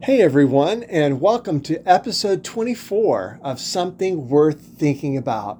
Hey everyone, and welcome to episode 24 of Something Worth Thinking About.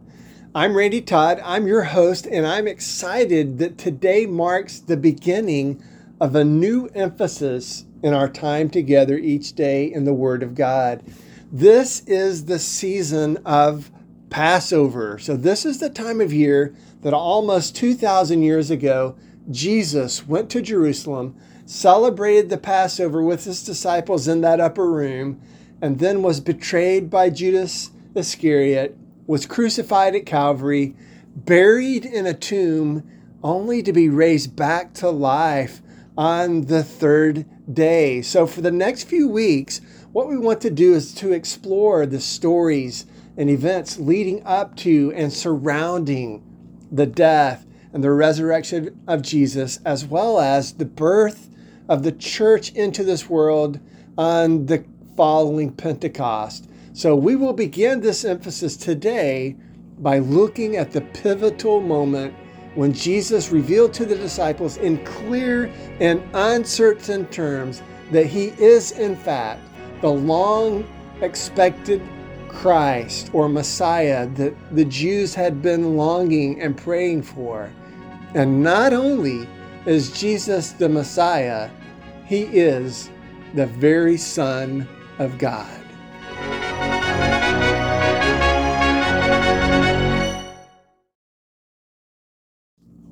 I'm Randy Todd, I'm your host, and I'm excited that today marks the beginning of a new emphasis in our time together each day in the Word of God. This is the season of Passover. So, this is the time of year that almost 2,000 years ago, Jesus went to Jerusalem celebrated the Passover with his disciples in that upper room, and then was betrayed by Judas Iscariot, was crucified at Calvary, buried in a tomb, only to be raised back to life on the third day. So, for the next few weeks, what we want to do is to explore the stories and events leading up to and surrounding the death and the resurrection of Jesus, as well as the birth of the church into this world on the following Pentecost. So we will begin this emphasis today by looking at the pivotal moment when Jesus revealed to the disciples in clear and uncertain terms that he is, in fact, the long expected Christ or Messiah that the Jews had been longing and praying for. And not only is Jesus the Messiah, he is the very Son of God.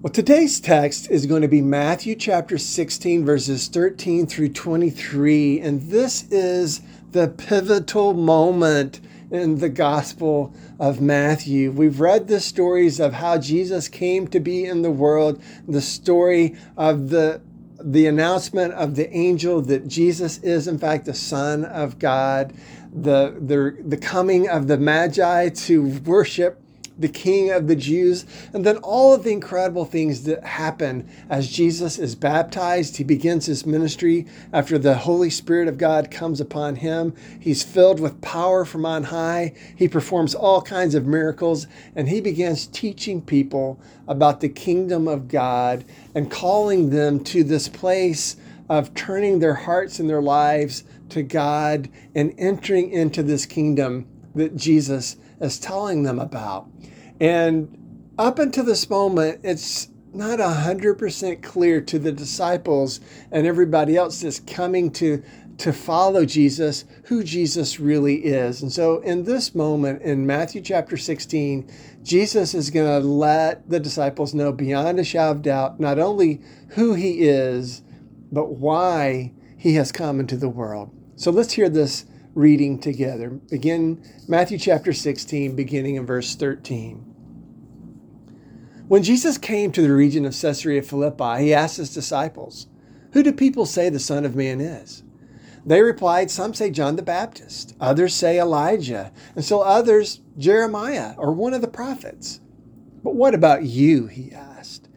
Well, today's text is going to be Matthew chapter 16, verses 13 through 23. And this is the pivotal moment in the Gospel of Matthew. We've read the stories of how Jesus came to be in the world, the story of the the announcement of the angel that Jesus is, in fact, the Son of God, the, the, the coming of the Magi to worship the King of the Jews, and then all of the incredible things that happen as Jesus is baptized. He begins his ministry after the Holy Spirit of God comes upon him. He's filled with power from on high. He performs all kinds of miracles, and he begins teaching people about the kingdom of God and calling them to this place of turning their hearts and their lives to God and entering into this kingdom that Jesus is telling them about. And up until this moment, it's not 100% clear to the disciples and everybody else that's coming to to follow Jesus who Jesus really is. And so in this moment in Matthew chapter 16, Jesus is going to let the disciples know beyond a shadow of doubt not only who he is, but why he has come into the world. So let's hear this reading together. Begin Matthew chapter 16, beginning in verse 13. When Jesus came to the region of Caesarea Philippi, he asked his disciples, Who do people say the Son of Man is? They replied, Some say John the Baptist, others say Elijah, and still others Jeremiah or one of the prophets. But what about you? He asked.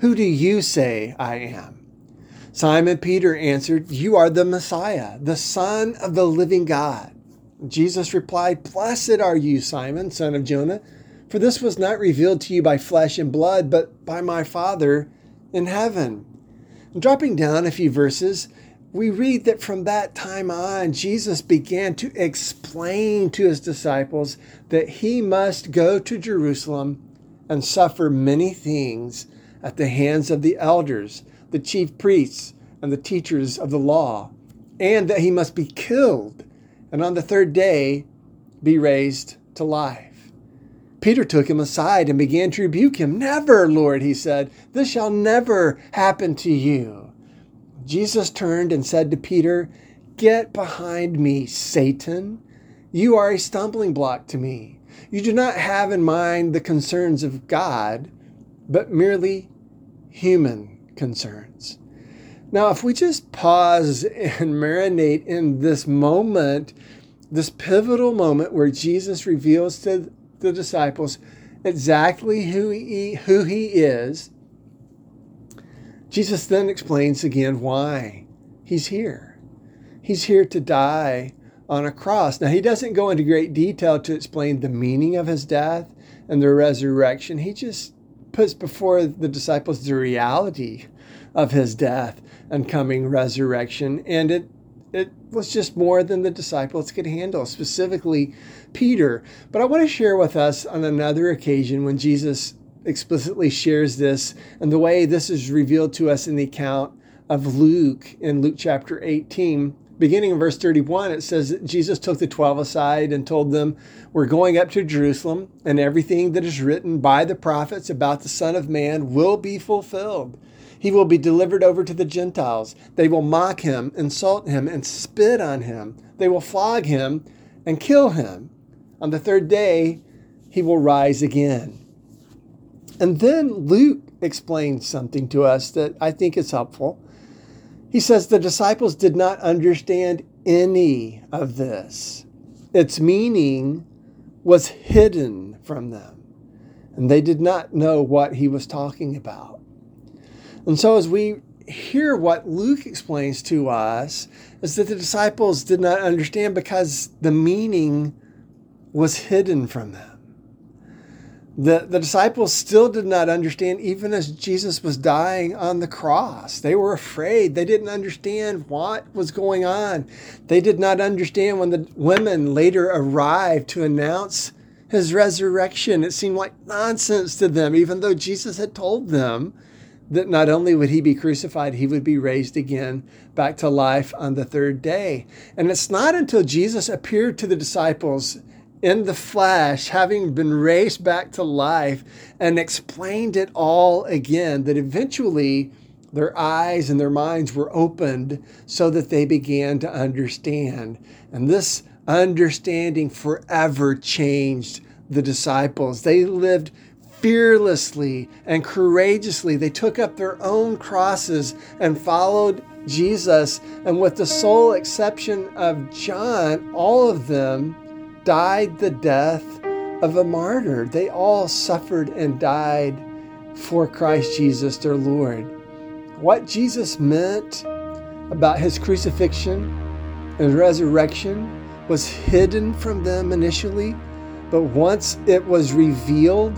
Who do you say I am? Simon Peter answered, You are the Messiah, the Son of the living God. Jesus replied, Blessed are you, Simon, son of Jonah, for this was not revealed to you by flesh and blood, but by my Father in heaven. dropping down a few verses, we read that from that time on, Jesus began to explain to his disciples that he must go to Jerusalem and suffer many things at the hands of the elders the chief priests and the teachers of the law, and that he must be killed and on the third day be raised to life. Peter took him aside and began to rebuke him. Never, Lord, he said, this shall never happen to you. Jesus turned and said to Peter, Get behind me, Satan. You are a stumbling block to me. You do not have in mind the concerns of God, but merely human concerns. Now, if we just pause and marinate in this moment, this pivotal moment where Jesus reveals to the disciples exactly who he, who he is, Jesus then explains again why he's here. He's here to die on a cross. Now, he doesn't go into great detail to explain the meaning of his death and the resurrection. He just puts before the disciples the reality of his death and coming resurrection. And it it was just more than the disciples could handle, specifically Peter. But I want to share with us on another occasion when Jesus explicitly shares this and the way this is revealed to us in the account of Luke in Luke chapter 18. Beginning in verse 31, it says that Jesus took the 12 aside and told them, We're going up to Jerusalem, and everything that is written by the prophets about the Son of Man will be fulfilled. He will be delivered over to the Gentiles. They will mock him, insult him, and spit on him. They will flog him and kill him. On the third day, he will rise again. And then Luke explains something to us that I think is helpful. He says the disciples did not understand any of this. Its meaning was hidden from them, and they did not know what he was talking about. And so, as we hear what Luke explains to us, is that the disciples did not understand because the meaning was hidden from them. The, the disciples still did not understand, even as Jesus was dying on the cross. They were afraid. They didn't understand what was going on. They did not understand when the women later arrived to announce his resurrection. It seemed like nonsense to them, even though Jesus had told them that not only would he be crucified, he would be raised again back to life on the third day. And it's not until Jesus appeared to the disciples in the flesh, having been raised back to life, and explained it all again, that eventually their eyes and their minds were opened so that they began to understand. And this understanding forever changed the disciples. They lived fearlessly and courageously. They took up their own crosses and followed Jesus. And with the sole exception of John, all of them died the death of a martyr. They all suffered and died for Christ Jesus, their Lord. What Jesus meant about his crucifixion and resurrection was hidden from them initially, but once it was revealed,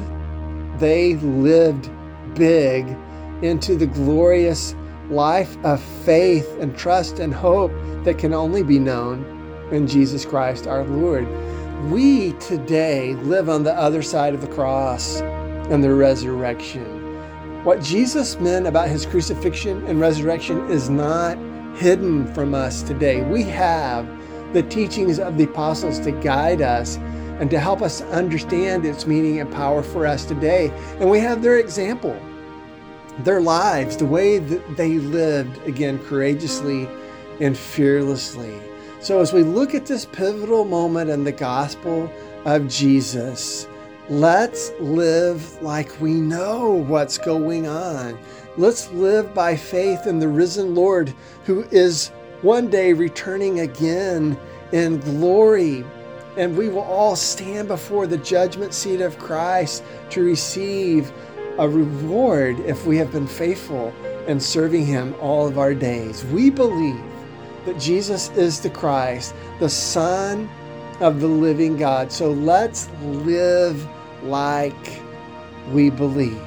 they lived big into the glorious life of faith and trust and hope that can only be known in Jesus Christ our Lord. We today live on the other side of the cross and the resurrection. What Jesus meant about his crucifixion and resurrection is not hidden from us today. We have the teachings of the apostles to guide us and to help us understand its meaning and power for us today. And we have their example, their lives, the way that they lived, again, courageously and fearlessly. So, as we look at this pivotal moment in the gospel of Jesus, let's live like we know what's going on. Let's live by faith in the risen Lord who is one day returning again in glory and we will all stand before the judgment seat of Christ to receive a reward if we have been faithful in serving Him all of our days. We believe that Jesus is the Christ, the Son of the living God. So let's live like we believe.